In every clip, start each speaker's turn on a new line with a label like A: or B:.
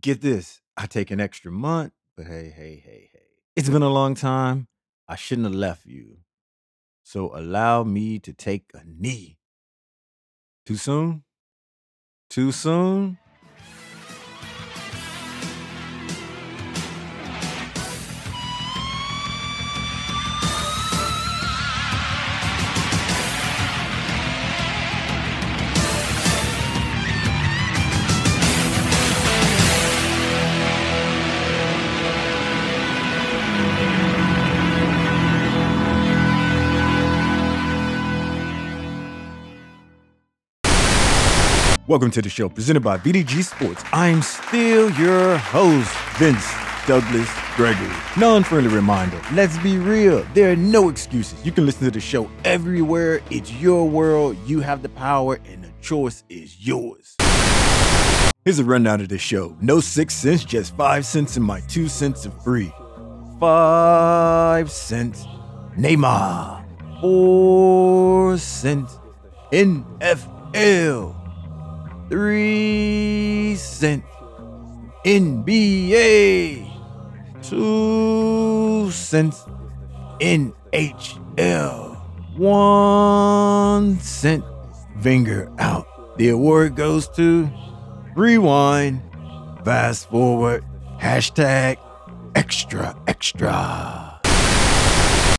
A: Get this. I take an extra month, but hey, hey, hey, hey. It's been a long time. I shouldn't have left you. So allow me to take a knee. Too soon? Too soon? Welcome to the show presented by VDG Sports. I'm still your host, Vince Douglas Gregory. Non friendly reminder let's be real. There are no excuses. You can listen to the show everywhere. It's your world. You have the power, and the choice is yours. Here's a rundown of the show no six cents, just five cents, and my two cents are free. Five cents. Neymar. Four cents. NFL three cent NBA, two cents NHL, one cent Wenger out. The award goes to Rewind, Fast Forward, hashtag extra extra.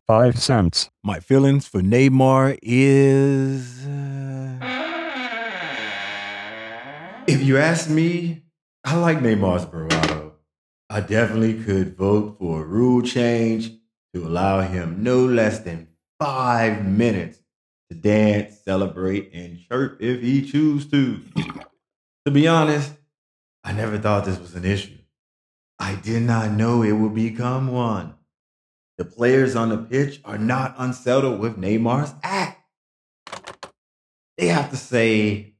B: Five cents.
A: My feelings for Neymar is. uh, if you ask me, I like Neymar's bravado. I definitely could vote for a rule change to allow him no less than five minutes to dance, celebrate, and chirp if he choose to. to be honest, I never thought this was an issue. I did not know it would become one. The players on the pitch are not unsettled with Neymar's act. They have to say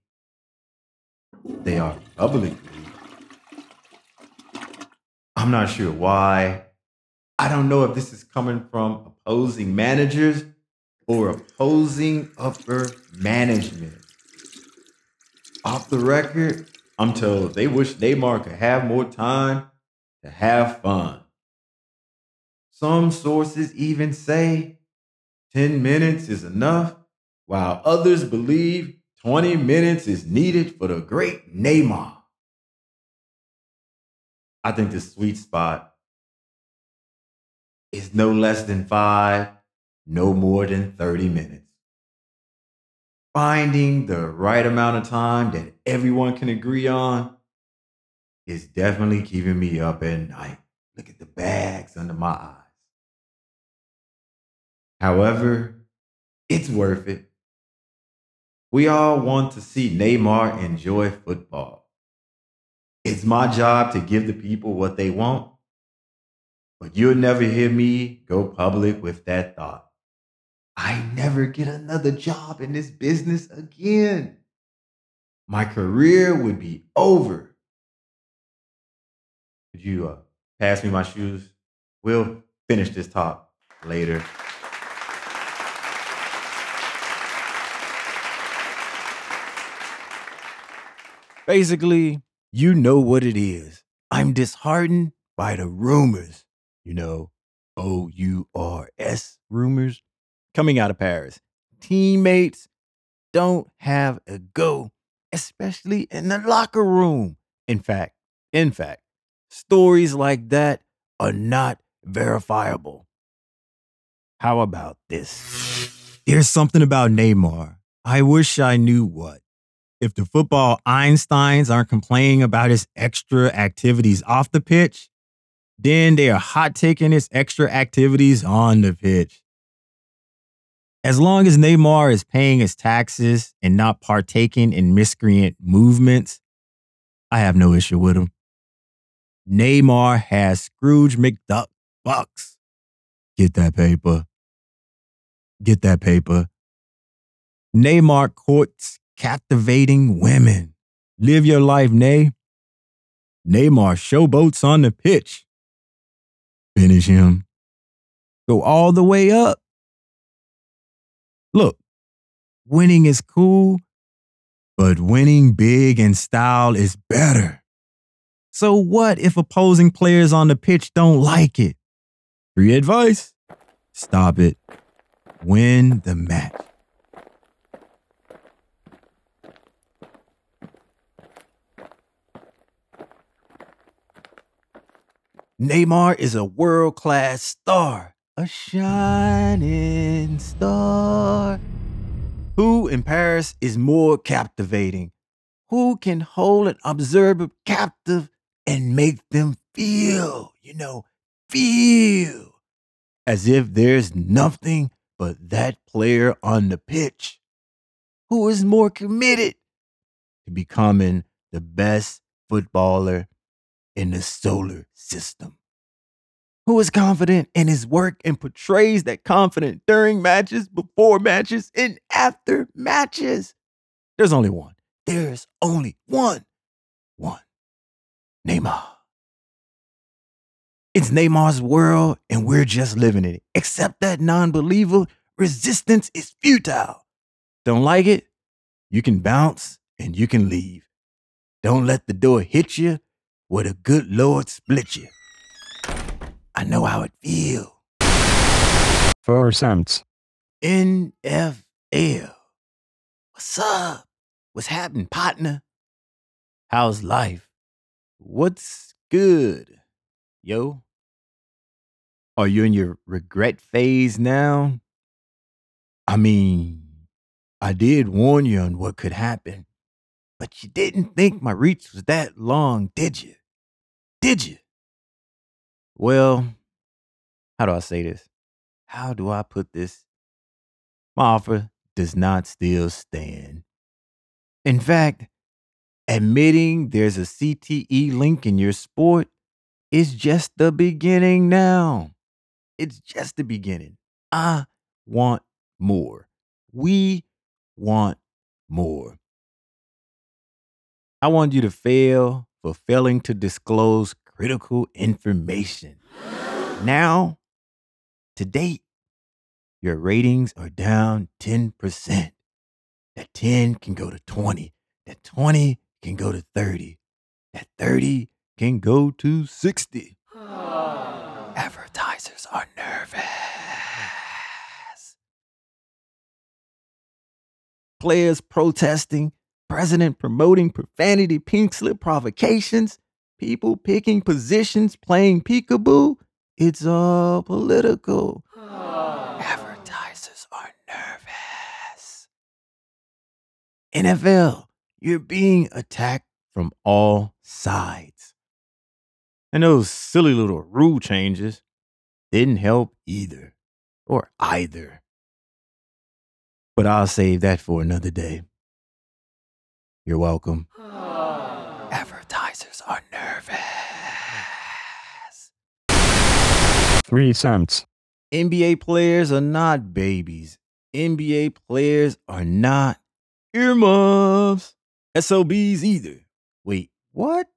A: they are publicly. I'm not sure why. I don't know if this is coming from opposing managers or opposing upper management. Off the record, I'm told they wish Neymar could have more time to have fun. Some sources even say 10 minutes is enough, while others believe 20 minutes is needed for the great Neymar. I think the sweet spot is no less than five, no more than 30 minutes. Finding the right amount of time that everyone can agree on is definitely keeping me up at night. Look at the bags under my eyes. However, it's worth it. We all want to see Neymar enjoy football. It's my job to give the people what they want, but you'll never hear me go public with that thought. I never get another job in this business again. My career would be over. Could you uh, pass me my shoes? We'll finish this talk later. Basically, you know what it is. I'm disheartened by the rumors, you know, O U R S rumors coming out of Paris. Teammates don't have a go, especially in the locker room. In fact, in fact, stories like that are not verifiable. How about this? Here's something about Neymar. I wish I knew what. If the football Einsteins aren't complaining about his extra activities off the pitch, then they are hot taking his extra activities on the pitch. As long as Neymar is paying his taxes and not partaking in miscreant movements, I have no issue with him. Neymar has Scrooge McDuck bucks. Get that paper. Get that paper. Neymar courts captivating women. Live your life, Nay. Neymar showboats on the pitch. Finish him. Go all the way up. Look, winning is cool, but winning big in style is better. So what if opposing players on the pitch don't like it? Free advice stop it, win the match. Neymar is a world class star, a shining star. Who in Paris is more captivating? Who can hold an observer captive and make them feel, you know, feel as if there's nothing but that player on the pitch? Who is more committed to becoming the best footballer in the solar system? Who is confident in his work and portrays that confidence during matches, before matches, and after matches? There's only one. There's only one. One. Neymar. It's Neymar's world, and we're just living in it. Except that non believer, resistance is futile. Don't like it? You can bounce and you can leave. Don't let the door hit you where the good Lord split you. I know how it feels.
B: Four cents.
A: NFL. What's up? What's happening, partner? How's life? What's good, yo? Are you in your regret phase now? I mean, I did warn you on what could happen, but you didn't think my reach was that long, did you? Did you? Well, how do I say this? How do I put this? My offer does not still stand. In fact, admitting there's a CTE link in your sport is just the beginning now. It's just the beginning. I want more. We want more. I want you to fail for failing to disclose critical information. Now, to date, your ratings are down 10%. That 10 can go to 20. That 20 can go to 30. That 30 can go to 60. Advertisers are nervous. Players protesting, president promoting profanity, pink slip provocations, people picking positions, playing peekaboo. It's all political. Advertisers are nervous. NFL, you're being attacked from all sides. And those silly little rule changes didn't help either, or either. But I'll save that for another day. You're welcome. Advertisers are nervous.
B: Three cents.
A: NBA players are not babies. NBA players are not earmuffs. SOBs either. Wait, what?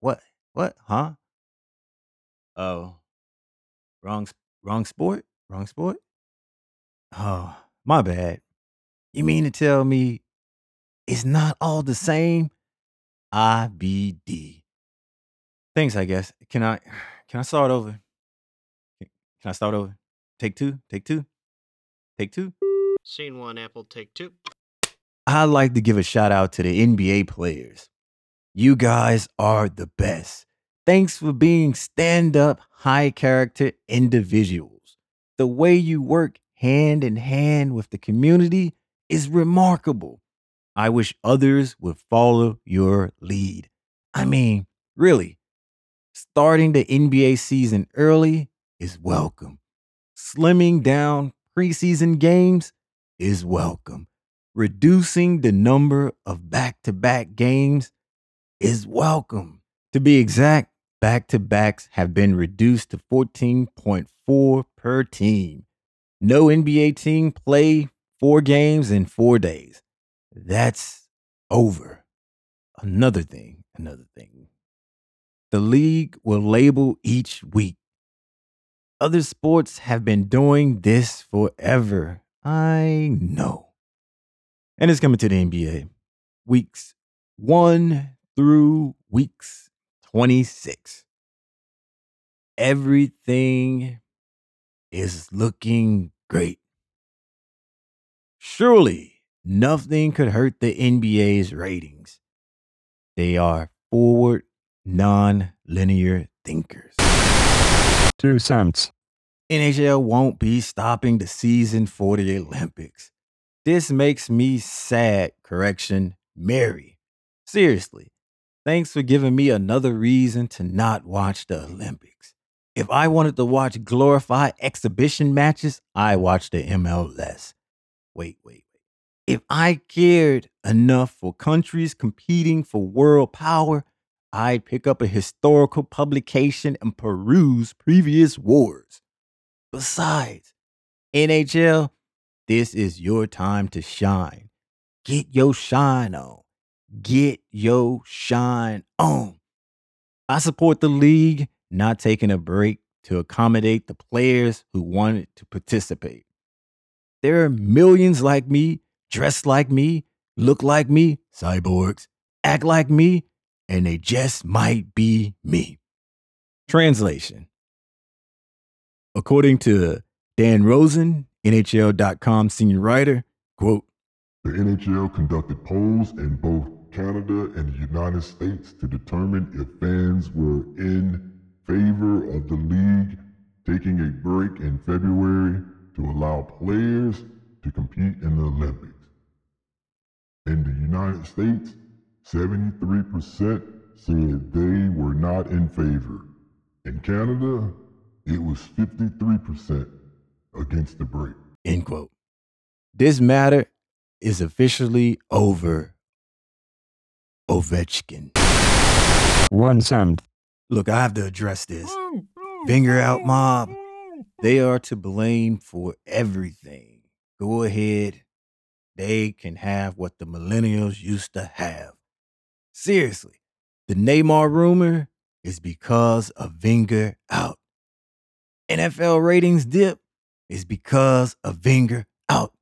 A: What? What? Huh? Oh, wrong, wrong sport? Wrong sport? Oh, my bad. You mean to tell me it's not all the same? IBD. Thanks, I guess. Can I can I start over? Can I start over? Take two? Take two? Take two?
C: Scene one, Apple, take two.
A: I'd like to give a shout out to the NBA players. You guys are the best. Thanks for being stand up, high character individuals. The way you work hand in hand with the community is remarkable. I wish others would follow your lead. I mean, really, starting the NBA season early is welcome. Slimming down preseason games is welcome. Reducing the number of back to back games is welcome. To be exact, back to backs have been reduced to 14.4 per team. No NBA team play four games in four days. That's over. Another thing, another thing. The league will label each week. Other sports have been doing this forever. I know. And it's coming to the NBA. Weeks one through weeks 26. Everything is looking great. Surely nothing could hurt the NBA's ratings. They are forward, non linear thinkers.
B: Two cents.
A: NHL won't be stopping the season for the Olympics. This makes me sad, correction, Mary. Seriously, thanks for giving me another reason to not watch the Olympics. If I wanted to watch glorified exhibition matches, I watch the MLS. Wait, wait, wait. If I cared enough for countries competing for world power, I'd pick up a historical publication and peruse previous wars. Besides, NHL, this is your time to shine. Get your shine on. Get your shine on. I support the league not taking a break to accommodate the players who wanted to participate. There are millions like me, dressed like me, look like me, cyborgs, act like me, and they just might be me. Translation According to Dan Rosen, NHL.com senior writer, quote,
D: The NHL conducted polls in both Canada and the United States to determine if fans were in favor of the league taking a break in February to allow players to compete in the Olympics. In the United States, 73% said they were not in favor. In Canada, it was 53% against the break.
A: end quote. This matter is officially over. Ovechkin.
B: One cent.
A: Look, I have to address this. Wenger out mob. They are to blame for everything. Go ahead. They can have what the millennials used to have. Seriously, the Neymar rumor is because of Wenger out. NFL ratings dip is because of Wenger out.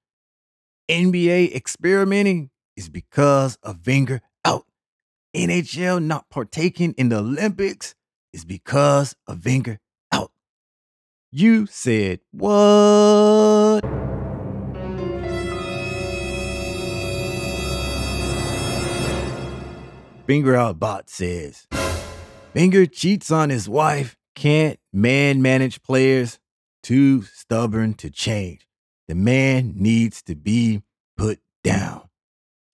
A: NBA experimenting is because of Wenger out. NHL not partaking in the Olympics is because of Wenger out. You said what? Wenger out bot says Wenger cheats on his wife, can't man manage players, too stubborn to change. The man needs to be put down.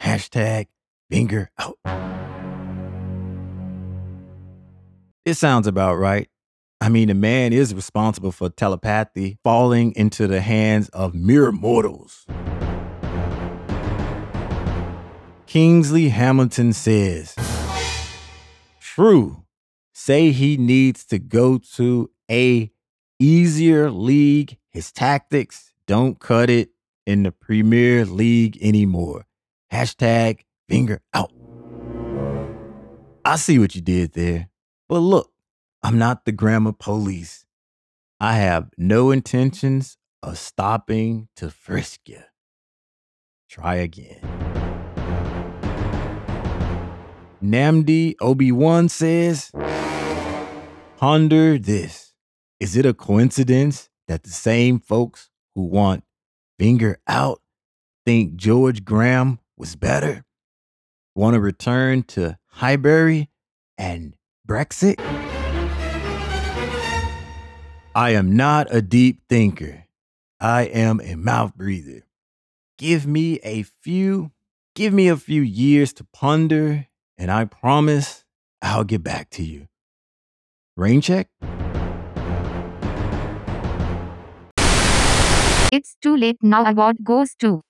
A: Hashtag Wenger out. It sounds about right. I mean, the man is responsible for telepathy falling into the hands of mere mortals. Kingsley Hamilton says, True. Say he needs to go to a easier league. His tactics don't cut it in the Premier League anymore. Hashtag Wenger out. I see what you did there. But look, I'm not the grammar police. I have no intentions of stopping to frisk you. Try again. Namdi Obi-Wan says, Ponder this. Is it a coincidence that the same folks who want Wenger out think George Graham was better? Want to return to Highbury and Brexit? I am not a deep thinker. I am a mouth breather. Give me a few, give me a few years to ponder, and I promise I'll get back to you. Rain check?
E: It's too late now. Award goes to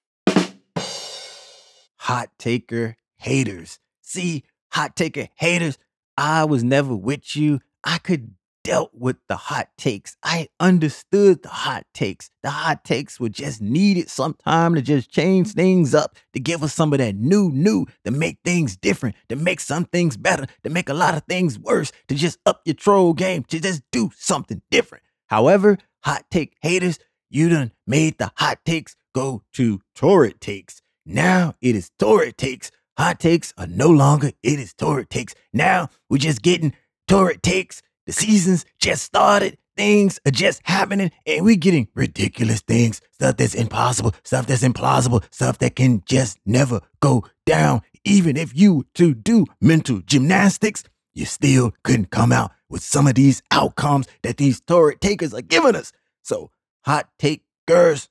A: hot taker haters. See, hot taker haters, I was never with you. I could dealt with the hot takes. I understood the hot takes. The hot takes were just needed sometime to just change things up, to give us some of that new, new, to make things different, to make some things better, to make a lot of things worse, to just up your troll game, to just do something different. However, hot take haters, you done made the hot takes go to torrid takes. Now it is torrid takes. Hot takes are no longer it is torrid takes. Now we're just getting
F: Torrid takes. The season's just started. Things are just happening, and we're getting ridiculous things. Stuff that's impossible, stuff that's implausible, stuff that can just never go down. Even if you to do mental gymnastics, you still couldn't come out with some of these outcomes that these Torrid takers are giving us. So, hot takers,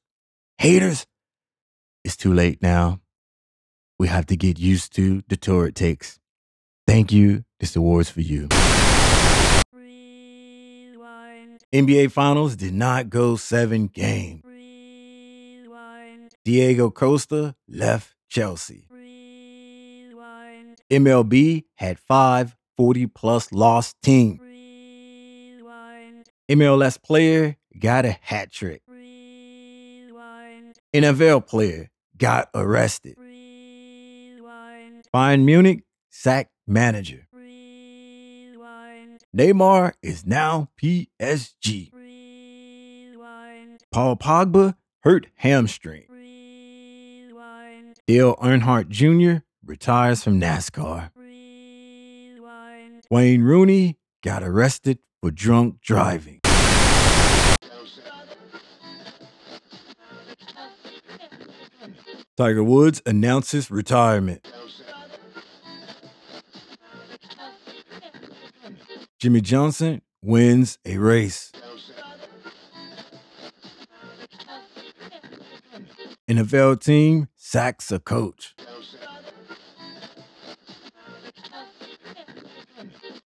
F: haters, it's too late now. We have to get used to the Torrid takes. Thank you. This award's for you. NBA Finals did not go seven games. Diego Costa left Chelsea. MLB had five 40 plus lost teams. MLS player got a hat trick. NFL player got arrested. Bayern Munich sacked manager. Neymar is now PSG. Paul Pogba hurt hamstring. Dale Earnhardt Jr. retires from NASCAR. Wayne Rooney got arrested for drunk driving. Tiger Woods announces retirement. Jimmie Johnson wins a race. NFL team sacks a coach.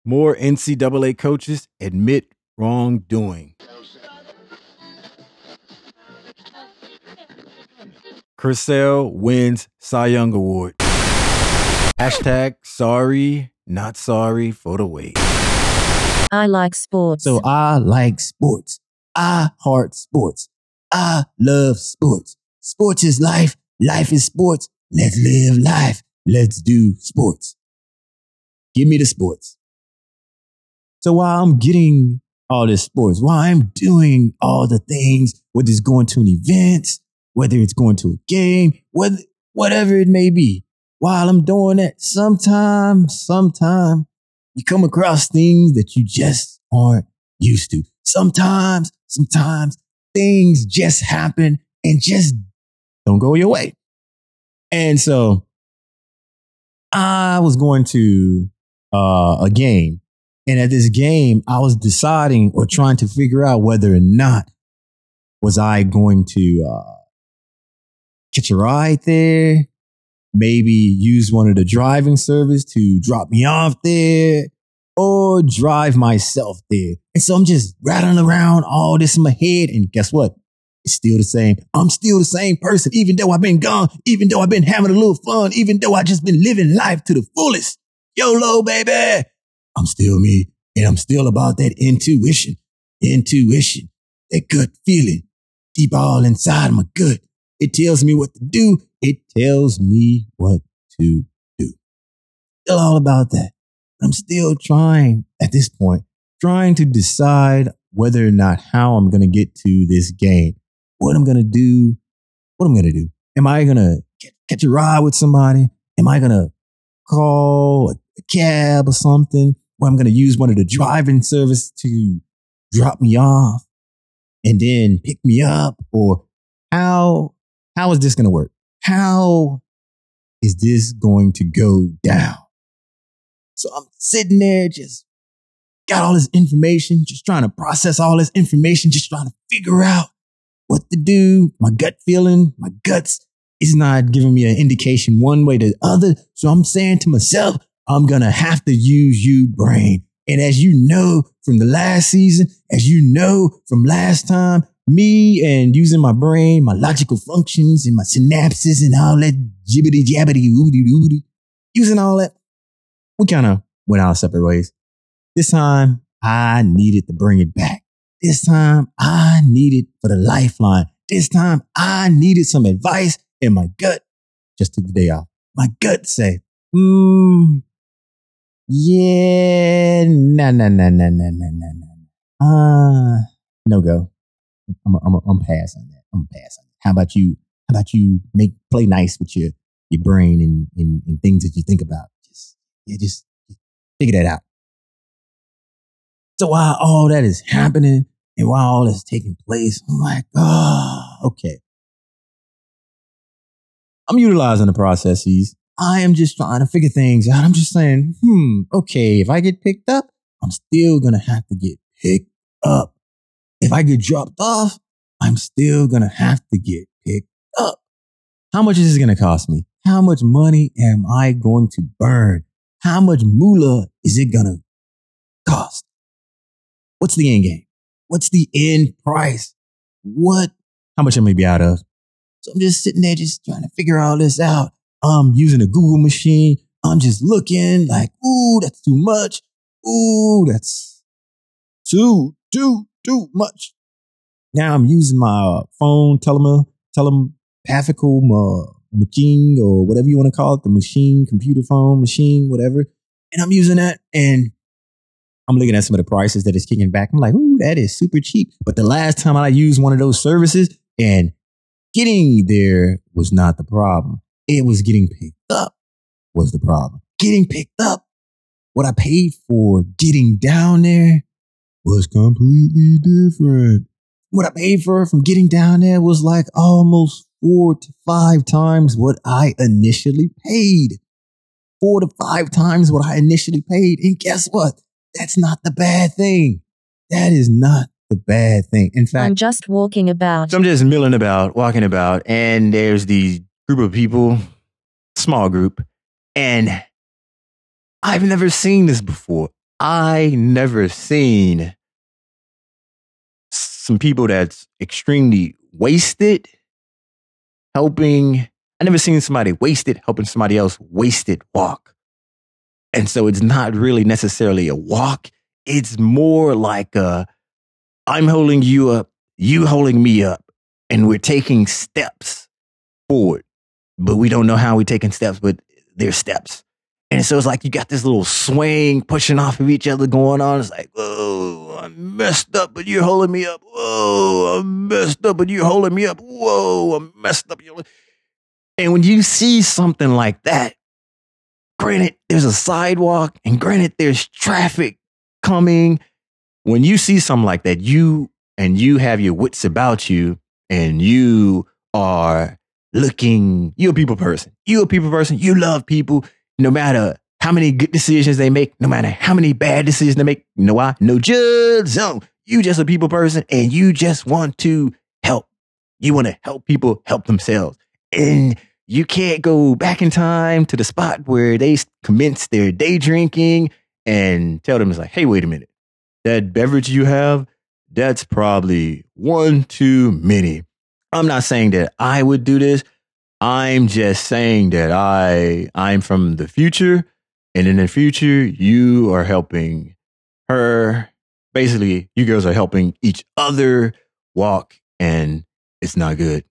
F: More NCAA coaches admit wrongdoing. Curcell wins Cy Young Award. Hashtag sorry, not sorry for the wait.
G: I like sports.
A: So I like sports. I heart sports. I love sports. Sports is life. Life is sports. Let's live life. Let's do sports. Give me the sports. So while I'm getting all this sports, while I'm doing all the things, whether it's going to an event, whether it's going to a game, whether, whatever it may be, while I'm doing that, sometime, sometime you come across things that you just aren't used to. Sometimes, sometimes things just happen and just don't go your way. And so I was going to uh, a game. And at this game, I was deciding or trying to figure out whether or not was I going to uh, catch a ride there, maybe use one of the driving service to drop me off there, or drive myself there. And so I'm just rattling around all this in my head. And guess what? It's still the same. I'm still the same person, even though I've been gone, even though I've been having a little fun, even though I just been living life to the fullest. YOLO, baby. I'm still me. And I'm still about that intuition, intuition, that gut feeling deep all inside my gut. It tells me what to do. It tells me what to do. Still all about that. I'm still trying at this point, trying to decide whether or not how I'm going to get to this game, what I'm going to do, what I'm going to do. Am I going to catch a ride with somebody? Am I going to call a, cab or something? Or I'm going to use one of the driving service to drop me off and then pick me up? Or how, how is this going to work? How is this going to go down? So I'm sitting there, just got all this information, just trying to process all this information, just trying to figure out what to do. My gut feeling, my guts is not giving me an indication one way to the other. So I'm saying to myself, I'm going to have to use you brain. And as you know from the last season, as you know from last time, me and using my brain, my logical functions and my synapses and all that jibbity jabbity oody oody, using all that, we kind of went our separate ways. This time I needed to bring it back. This time I needed for the lifeline. This time I needed some advice and my gut just took the day off. My gut said, hmm, yeah, nah, nah, nah, nah, nah, nah, nah, nah. Uh, no go. I'm, I'm, I'm pass on that. I'm passing. that. How about you? How about you make play nice with your your brain and, and, and things that you think about? Just yeah, just figure that out.
H: So while all that is happening and while all that's taking place, I'm like, oh, okay. I'm utilizing the processes. I am just trying to figure things out. I'm just saying, hmm, okay, if I get picked up, I'm still gonna have to get picked up. If I get dropped off, I'm still gonna have to get picked up. How much is this gonna cost me? How much money am I going to burn? How much moolah is it gonna cost? What's the end game? What's the end price? What? How much am I be out of? So I'm just sitting there, just trying to figure all this out. I'm using a Google machine. I'm just looking like, ooh, that's too much. Ooh, that's too, too, too much. Now I'm using my uh, phone telema, telepathical uh, machine or whatever you want to call it, the machine, computer phone, machine, whatever. And I'm using that and I'm looking at some of the prices that is kicking back. I'm like, ooh, that is super cheap. But the last time I used one of those services and getting there was not the problem. It was getting picked up was the problem. Getting picked up, what I paid for getting down there was completely different. What I paid for from getting down there was like almost four to five times what I initially paid. Four to five times what I initially paid. And guess what? That's not the bad thing. That is not the bad thing. In fact,
G: I'm just walking about.
A: So I'm just milling about, walking about, and there's the group of people, small group, and I've never seen this before. I never seen some people that's extremely wasted helping. I never seen somebody wasted helping somebody else wasted walk. And so it's not really necessarily a walk. It's more like a I'm holding you up, you holding me up, and we're taking steps forward. But we don't know how we're taking steps, but there's steps. And so it's like you got this little swing pushing off of each other going on. It's like, whoa, I'm messed up, but you're holding me up. Whoa, I'm messed up, but you're holding me up. Whoa, I'm messed up. And when you see something like that, granted, there's a sidewalk, and granted, there's traffic coming. When you see something like that, you and you have your wits about you, and you are looking, you're a people person. You're a people person. You love people no matter how many good decisions they make, no matter how many bad decisions they make. You know why? No judge zone. You just a people person and you just want to help. You want to help people help themselves. And you can't go back in time to the spot where they commenced their day drinking and tell them it's like, hey, wait a minute. That beverage you have, that's probably one too many. I'm not saying that I would do this. I'm just saying that I I'm from the future and in the future you are helping her basically you girls are helping each other walk and it's not good.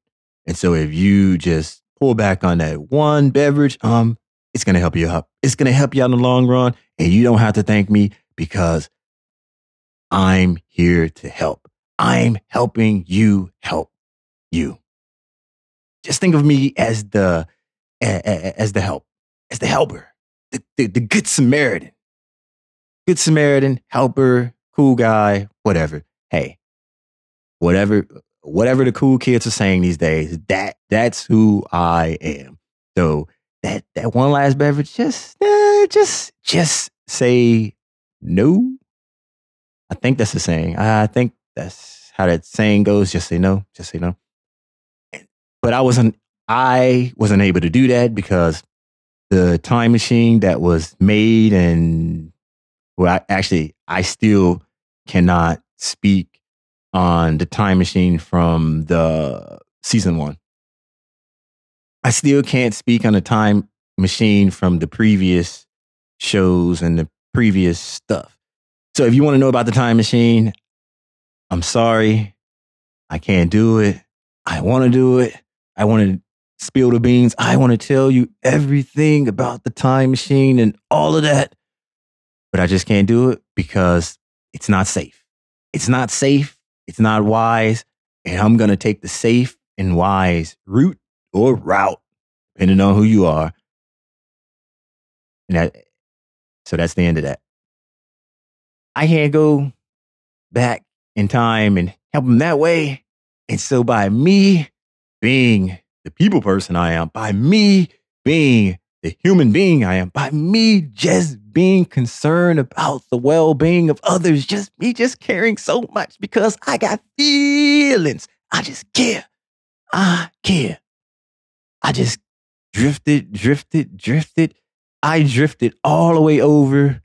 A: And so if you just pull back on that one beverage, um it's to help you up. It's to help you out in the long run and you don't have to thank me because I'm here to help. I'm helping you help you. Just think of me as the as the help, as the helper, the, the, the good Samaritan. Good Samaritan, helper, cool guy, whatever. Hey, whatever whatever the cool kids are saying these days, that that's who I am. So that that one last beverage, just uh, just just say no. I think that's the saying. I think that's how that saying goes. Just say no. Just say no. But I wasn't. I wasn't able to do that because the time machine that was made and well, I, actually, I still cannot speak on the time machine from the season one. I still can't speak on the time machine from the previous shows and the previous stuff. So if you want to know about the time machine, I'm sorry. I can't do it. I want to do it. I want to spill the beans. I want to tell you everything about the time machine and all of that. But I just can't do it because it's not safe. It's not safe. It's not wise. And I'm going to take the safe and wise route or route, depending on who you are. And that, so that's the end of that. I can't go back in time and help them that way. And so by me being the people person I am, by me being the human being I am, by me just being concerned about the well being of others, just me just caring so much because I got feelings. I just care. I care. I just drifted, drifted, drifted. I drifted all the way over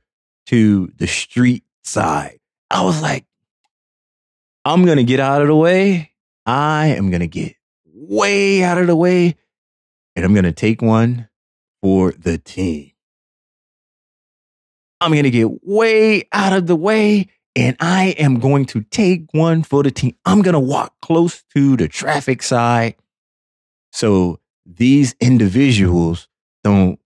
A: to the street side. I was like, I'm going to get out of the way. I am going to get way out of the way and I'm going to take one for the team. I'm going to get way out of the way and I am going to take one for the team. I'm going to walk close to the traffic side so these individuals don't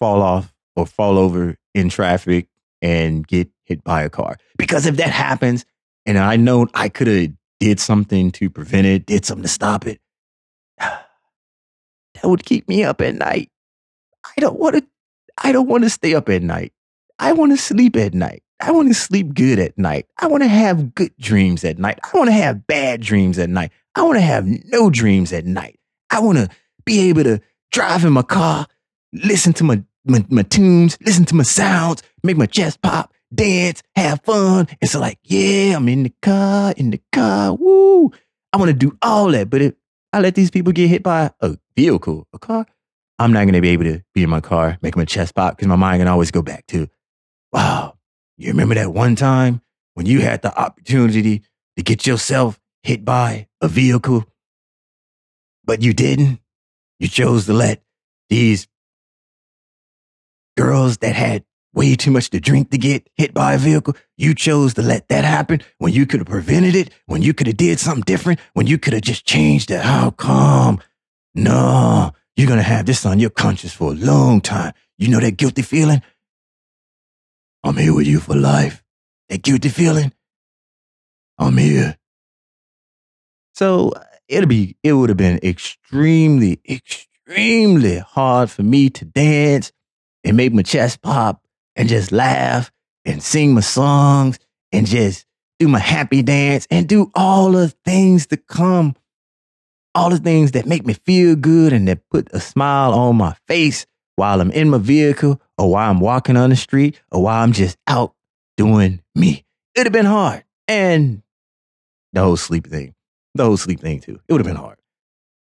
A: fall off or fall over in traffic and get hit by a car. Because if that happens, and I know I could have did something to prevent it, did something to stop it, would keep me up at night. I don't want to. I don't want to stay up at night. I want to sleep at night. I want to sleep good at night. I want to have good dreams at night. I want to have bad dreams at night. I want to have no dreams at night. I want to be able to drive in my car, listen to my, my, my tunes, listen to my sounds, make my chest pop, dance, have fun. It's like, yeah, I'm in the car, in the car, woo. I want to do all that. But if I let these people get hit by a vehicle, a car, I'm not going to be able to be in my car, make my chest pop because my mind can always go back to, wow, you remember that one time when you had the opportunity to get yourself hit by a vehicle, but you didn't? You chose to let these girls that had way too much to drink to get hit by a vehicle. You chose to let that happen when you could have prevented it, when you could have did something different, when you could have just changed it. How come? No, you're going to have this on your conscience for a long time. You know that guilty feeling? I'm here with you for life. That guilty feeling? I'm here. So it'll be, it would have been extremely, extremely hard for me to dance and make my chest pop and just laugh and sing my songs and just do my happy dance and do all the things to come, all the things that make me feel good and that put a smile on my face while I'm in my vehicle or while I'm walking on the street or while I'm just out doing me. It'd have been hard. And the whole sleep thing, the whole sleep thing too. It would have been hard.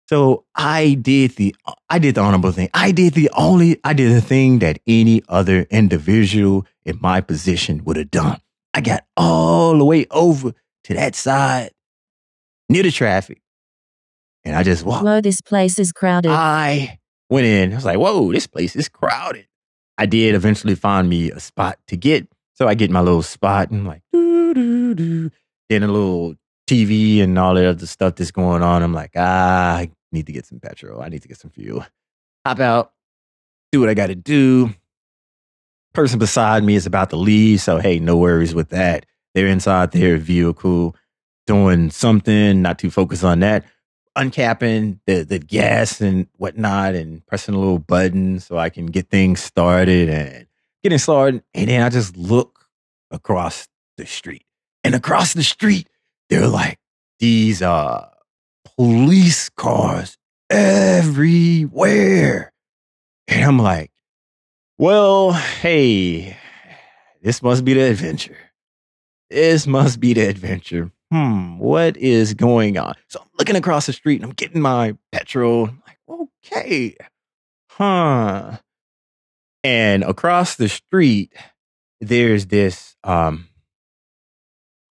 A: So I did the I did the honorable thing. I did the only I did the thing that any other individual in my position would have done. I got all the way over to that side near the traffic. And I just walked.
G: Whoa, this place is crowded.
A: I went in. I was like, whoa, this place is crowded. I did eventually find me a spot to get. So I get my little spot and I'm like, doo, doo, doo. Then a little TV and all the other stuff that's going on. I'm like, ah, need to get some petrol. I need to get some fuel. Hop out, do what I got to do. Person beside me is about to leave. So, hey, no worries with that. They're inside their vehicle doing something, not too focused on that. Uncapping the, the gas and whatnot and pressing a little button so I can get things started and getting started. And then I just look across the street. And across the street, they're like these uh police cars everywhere. And I'm like, well, hey, this must be the adventure. This must be the adventure. Hmm, what is going on? So I'm looking across the street and I'm getting my petrol. I'm like, okay, huh. And across the street, there's this um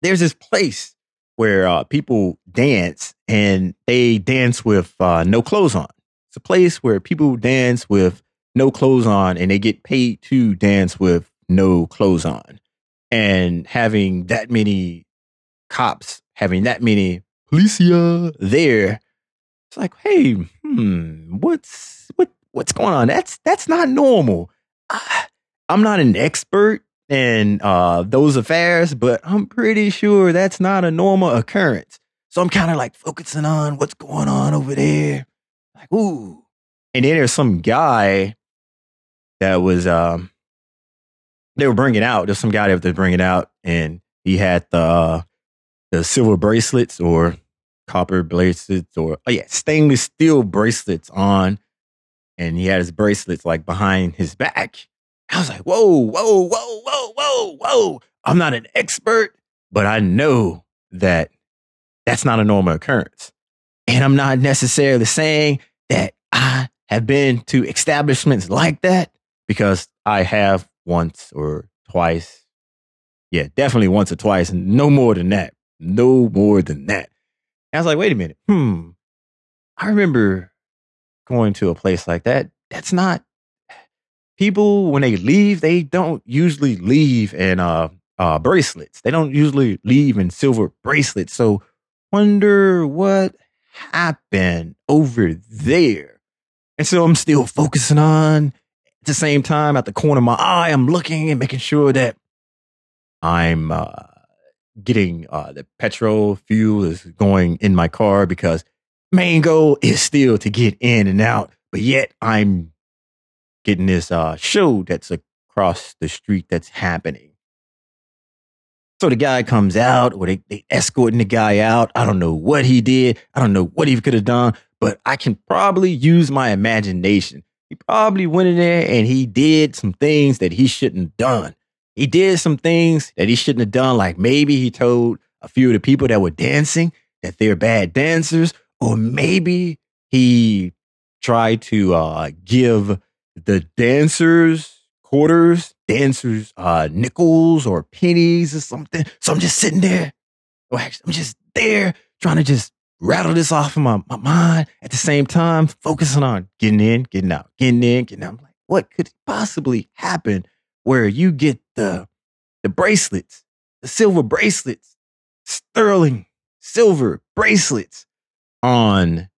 A: there's this place where uh, people dance and they dance with uh, no clothes on. It's a place where people dance with no clothes on and they get paid to dance with no clothes on. And having that many cops, having that many policia there, it's like, hey, hmm, what's what what's going on? That's that's not normal. I, I'm not an expert in uh, those affairs, but I'm pretty sure that's not a normal occurrence. So I'm kind of like focusing on what's going on over there. Like, ooh. And then there's some guy that was, um, they were bringing out, there's some guy that was bringing out, and He had the uh, the silver bracelets or copper bracelets or oh yeah, stainless steel bracelets on, and he had his bracelets like behind his back. I was like, whoa, whoa, whoa, whoa, whoa, whoa. I'm not an expert, but I know that that's not a normal occurrence. And I'm not necessarily saying that I have been to establishments like that because I have once or twice. Yeah, definitely once or twice, no more than that. No more than that. And I was like, wait a minute. Hmm. I remember going to a place like that. That's not people when they leave, they don't usually leave in uh uh bracelets. They don't usually leave in silver bracelets. So wonder what happened over there. And so I'm still focusing on at the same time at the corner of my eye, I'm looking and making sure that I'm uh, getting uh, the petrol fuel is going in my car because main goal is still to get in and out. But yet I'm getting this uh, show that's across the street that's happening. So the guy comes out, or they, they escorting the guy out. I don't know what he did. I don't know what he could have done, but I can probably use my imagination. He probably went in there and he did some things that he shouldn't have done. He did some things that he shouldn't have done. Like maybe he told a few of the people that were dancing that they're bad dancers, or maybe he tried to uh, give the dancers quarters, dancers uh, nickels or pennies or something. So I'm just sitting there. Or actually, I'm just there trying to just rattle this off in my, my mind at the same time, focusing on getting in, getting out, getting in, getting out. I'm like, what could possibly happen where you get the the bracelets, the silver bracelets, sterling silver bracelets on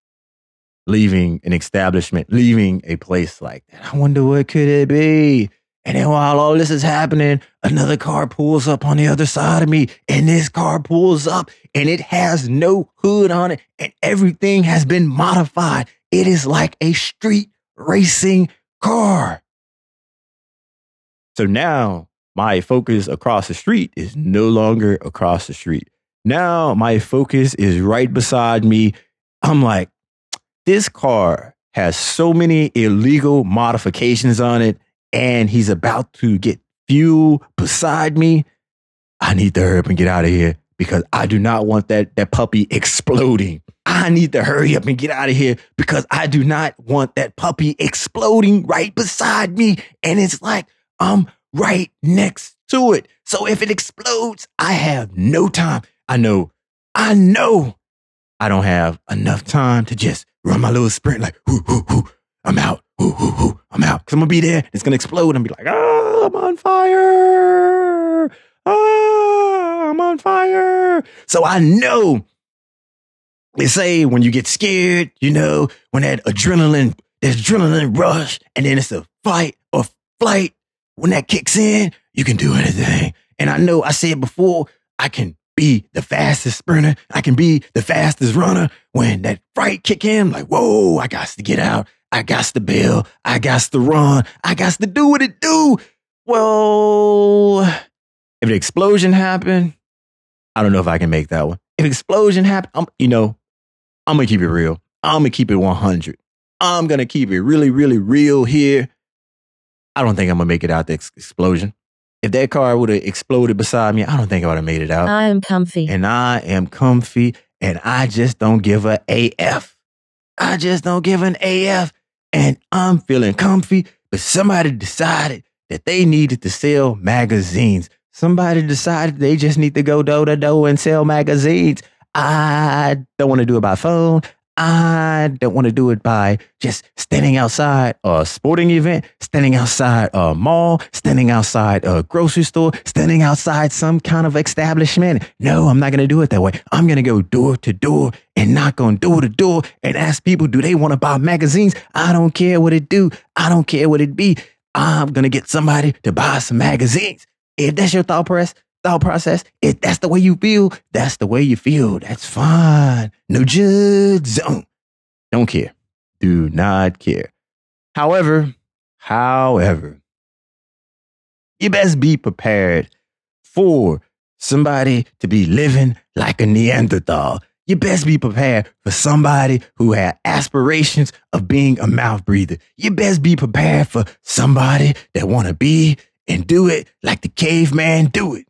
A: leaving an establishment, leaving a place like that. I wonder what could it be? And then while all this is happening, another car pulls up on the other side of me, and this car pulls up and it has no hood on it, and everything has been modified. It is like a street racing car. So now my focus across the street is no longer across the street. Now my focus is right beside me. I'm like, this car has so many illegal modifications on it, and he's about to get fuel beside me. I need to hurry up and get out of here because I do not want that, that puppy exploding. I need to hurry up and get out of here because I do not want that puppy exploding right beside me. And it's like I'm right next to it. So if it explodes, I have no time. I know, I know I don't have enough time to just run my little sprint like, whoo, whoo, whoo, I'm out, whoo, whoo, whoo, I'm out. Cause I'm gonna be there. It's gonna explode and be like, ah, I'm on fire. Ah, I'm on fire. So I know they say when you get scared, you know, when that adrenaline, that adrenaline rush, and then it's a fight or flight, when that kicks in, you can do anything. And I know I said before, I can be the fastest sprinter. I can be the fastest runner. When that fright kick in, like, whoa, I got to get out. I got to bail. I got to run. I got to do what it do. Well, if the explosion happened, I don't know if I can make that one. If explosion happened, I'm, you know, I'm gonna keep it real. I'm gonna keep it 100. I'm gonna keep it really, really real here. I don't think I'm gonna make it out the ex- explosion. If that car would have exploded beside me, I don't think I would have made it out.
G: I am comfy.
A: and I am comfy, and I just don't give a AF. I just don't give an AF, and I'm feeling comfy. But somebody decided that they needed to sell magazines. Somebody decided they just need to go door to door and sell magazines. I don't want to do it by phone. I don't want to do it by just standing outside a sporting event, standing outside a mall, standing outside a grocery store, standing outside some kind of establishment. No, I'm not going to do it that way. I'm going to go door to door and knock on door to door and ask people, do they want to buy magazines? I don't care what it do. I don't care what it be. I'm going to get somebody to buy some magazines. If that's your thought process, thought process, if that's the way you feel, that's the way you feel. That's fine. No judge zone. Don't care. Do not care. However, however, you best be prepared for somebody to be living like a Neanderthal. You best be prepared for somebody who had aspirations of being a mouth breather. You best be prepared for somebody that want to be and do it like the caveman do it.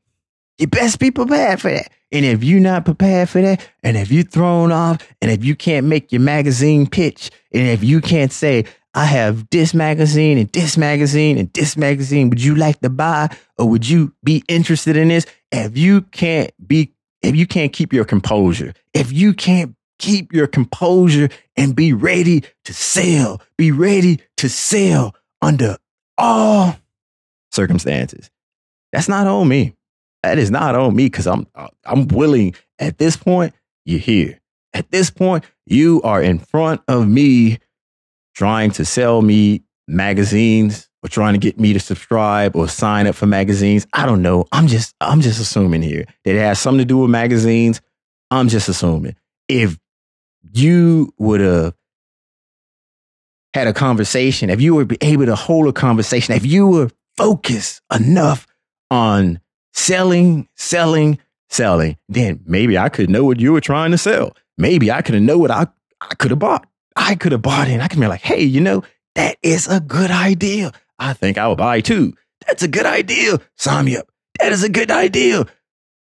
A: You best be prepared for that. And if you're not prepared for that, and if you're thrown off, and if you can't make your magazine pitch, and if you can't say, I have this magazine and this magazine and this magazine, would you like to buy or would you be interested in this? If you can't be, if you can't keep your composure, if you can't keep your composure and be ready to sell, be ready to sell under all circumstances, that's not on me. That is not on me because I'm uh, I'm willing at this point, you're here. At this point, you are in front of me trying to sell me magazines or trying to get me to subscribe or sign up for magazines. I don't know. I'm just I'm just assuming here that it has something to do with magazines. I'm just assuming. If you would have had a conversation, if you were able to hold a conversation, if you were focused enough on selling, selling, selling, then maybe I could know what you were trying to sell. Maybe I could know what I, I could have bought. I could have bought it and I could be like, hey, you know, that is a good idea. I think I will buy too. That's a good idea. Sign me up. That is a good idea.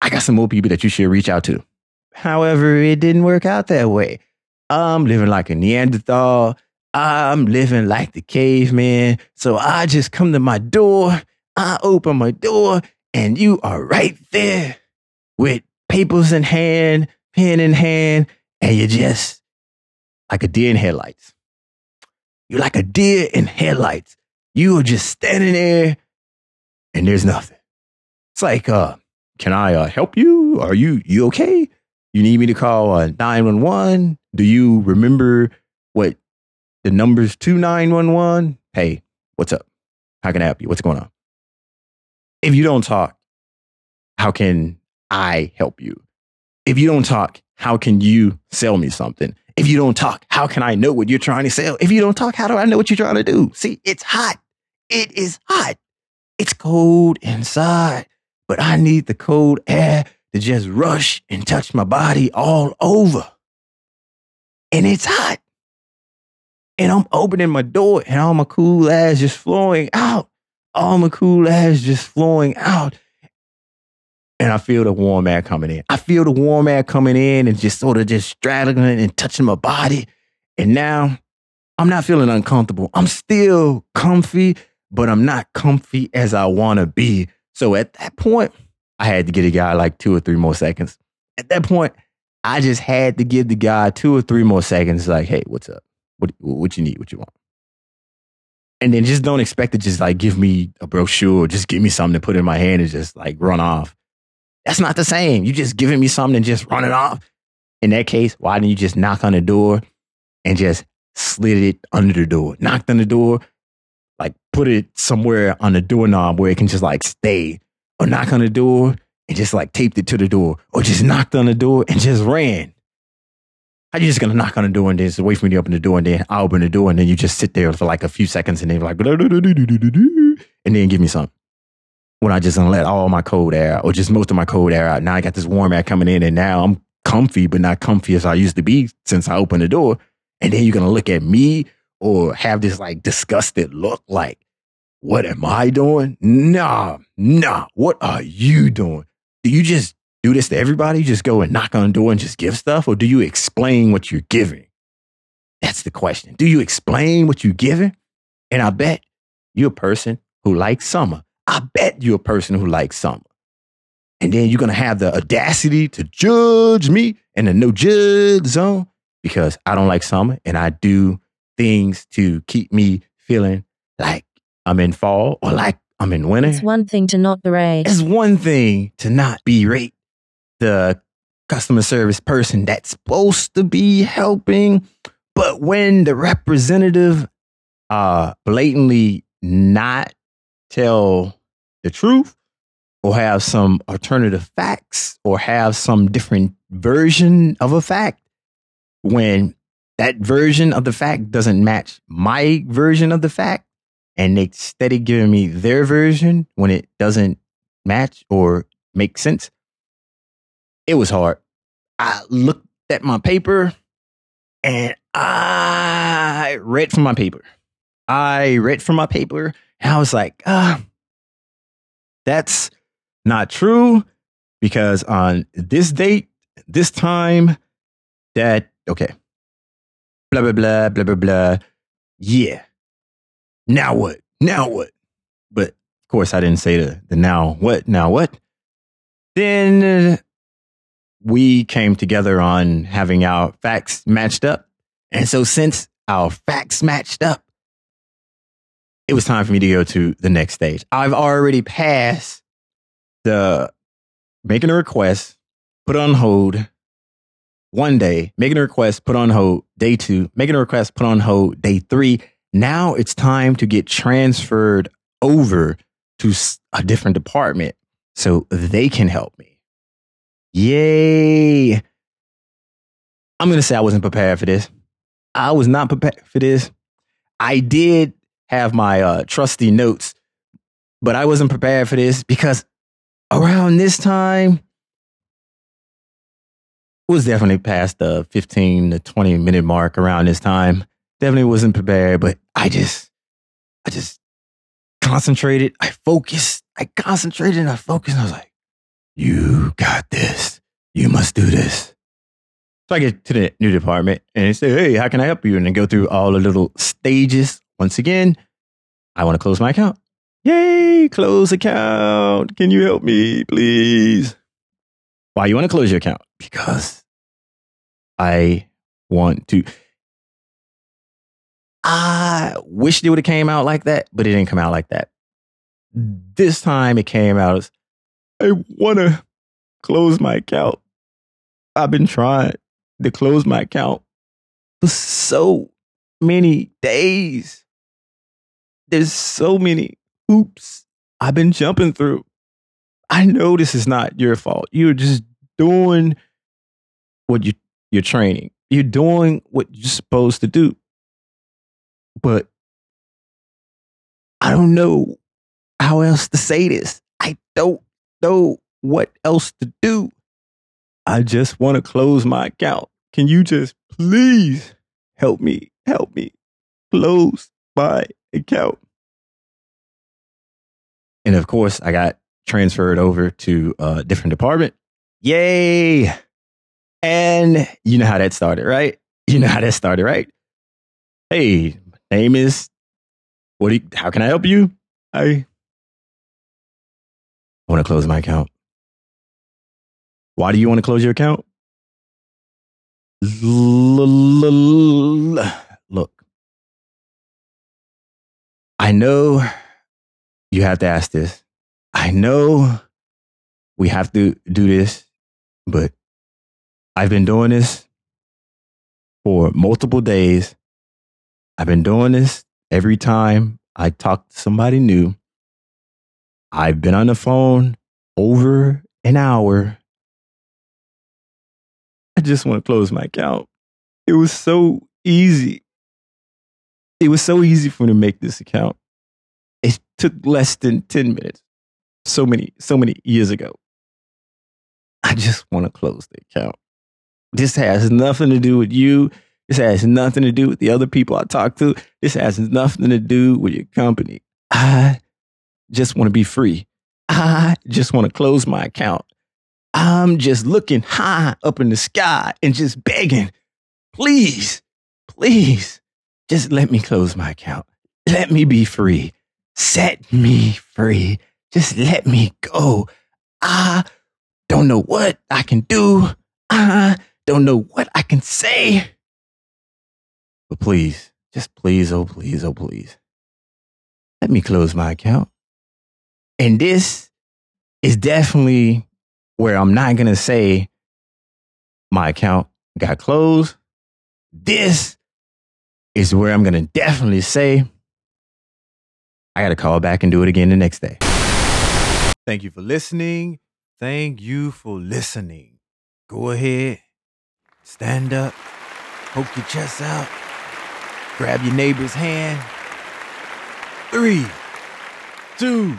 A: I got some more people that you should reach out to. However, it didn't work out that way. I'm living like a Neanderthal. I'm living like the caveman. So I just come to my door. I open my door and you are right there with papers in hand, pen in hand, and you're just like a deer in headlights. You're like a deer in headlights. You are just standing there and there's nothing. It's like, uh, can I uh, help you? Are you you okay? You need me to call uh, 911? Do you remember what the numbers to 911? Hey, what's up? How can I help you? What's going on? If you don't talk, how can I help you? If you don't talk, how can you sell me something? If you don't talk, how can I know what you're trying to sell? If you don't talk, how do I know what you're trying to do? See, it's hot. It is hot. It's cold inside, but I need the cold air to just rush and touch my body all over. And it's hot. And I'm opening my door and all my cool ass just flowing out. All my cool ass just flowing out. And I feel the warm air coming in. I feel the warm air coming in and just sort of just straddling and touching my body. And now I'm not feeling uncomfortable. I'm still comfy, but I'm not comfy as I want to be. So at that point, I had to get a guy like two or three more seconds. At that point, I just had to give the guy two or three more seconds. Like, hey, what's up? What what you need? What you want? And then just don't expect to just like give me a brochure, just give me something to put in my hand and just like run off. That's not the same. You just giving me something and just running off. In that case, why didn't you just knock on the door and just slid it under the door? Knocked on the door, like put it somewhere on the doorknob where it can just like stay. Or knock on the door and just like taped it to the door. Or just knocked on the door and just ran. How you just gonna knock on the door and then wait for me to open the door and then I open the door and then you just sit there for like a few seconds and then like and then give me some. when I just let all my cold air or just most of my cold air out. Now I got this warm air coming in and now I'm comfy, but not comfy as I used to be since I opened the door. And then you're to look at me or have this like disgusted look like, what am I doing? Nah, nah. What are you doing? Do you just do this to everybody? You just go and knock on the door and just give stuff? Or do you explain what you're giving? That's the question. Do you explain what you're giving? And I bet you're a person who likes summer. I bet you're a person who likes summer. And then you're going to have the audacity to judge me in the no judge zone because I don't like summer and I do things to keep me feeling like I'm in fall or like I'm in winter.
G: It's one thing to not berate.
A: It's one thing to not berate the customer service person that's supposed to be helping, but when the representative uh blatantly not tell the truth or have some alternative facts or have some different version of a fact when that version of the fact doesn't match my version of the fact and they steady giving me their version when it doesn't match or make sense it was hard. I looked at my paper and I read from my paper. I read from my paper and I was like, ah, that's not true because on this date, this time, that, okay, blah, blah, blah, blah, blah, blah. Yeah. Now what? Now what? But of course, I didn't say the, the now what, now what. Then we came together on having our facts matched up. And so, since our facts matched up, it was time for me to go to the next stage. I've already passed the making a request, put on hold one day, making a request, put on hold day two, making a request, put on hold day three. Now it's time to get transferred over to a different department so they can help me. Yay. I'm going to say I wasn't prepared for this. I was not prepared for this. I did have my uh, trusty notes, but I wasn't prepared for this because around this time was definitely past the 15 to 20 minute mark around this time. Definitely wasn't prepared, but I just, I just concentrated. I focused. I concentrated and I focused. And I was like, you got this. You must do this. So I get to the new department and they say, Hey, how can I help you? And then go through all the little stages. Once again, I want to close my account. Yay, close account. Can you help me, please? Why you want to close your account? Because I want to. I wish it would have came out like that, but it didn't come out like that. This time it came out as I want to close my account. I've been trying to close my account for so many days. There's so many hoops I've been jumping through. I know this is not your fault. You're just doing what you you're training. You're doing what you're supposed to do. But I don't know how else to say this. I don't know what else to do. I just want to close my account. Can you just please help me? Help me close my account. And of course, I got transferred over to a different department. Yay! And you know how that started, right? You know how that started, right? Hey, my name is what do you, how can I help you? I want to close my account. Why do you want to close your account? Look, I know you have to ask this. I know we have to do this, but I've been doing this for multiple days. I've been doing this every time I talk to somebody new. I've been on the phone over an hour. I just want to close my account. It was so easy. It was so easy for me to make this account. It took less than 10 minutes. So many, so many years ago. I just want to close the account. This has nothing to do with you. This has nothing to do with the other people I talk to. This has nothing to do with your company. I just want to be free. I just want to close my account. I'm just looking high up in the sky and just begging, please, please, just let me close my account. Let me be free. Set me free. Just let me go. I don't know what I can do. I don't know what I can say. But please, just please, oh please, oh please, let me close my account. And this is definitely where I'm not going to say my account got closed. This is where I'm going to definitely say I got to call back and do it again the next day. Thank you for listening. Thank you for listening. Go ahead, stand up, poke your chest out, grab your neighbor's hand. Three, two,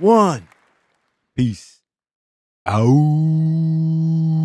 A: one. Peace out.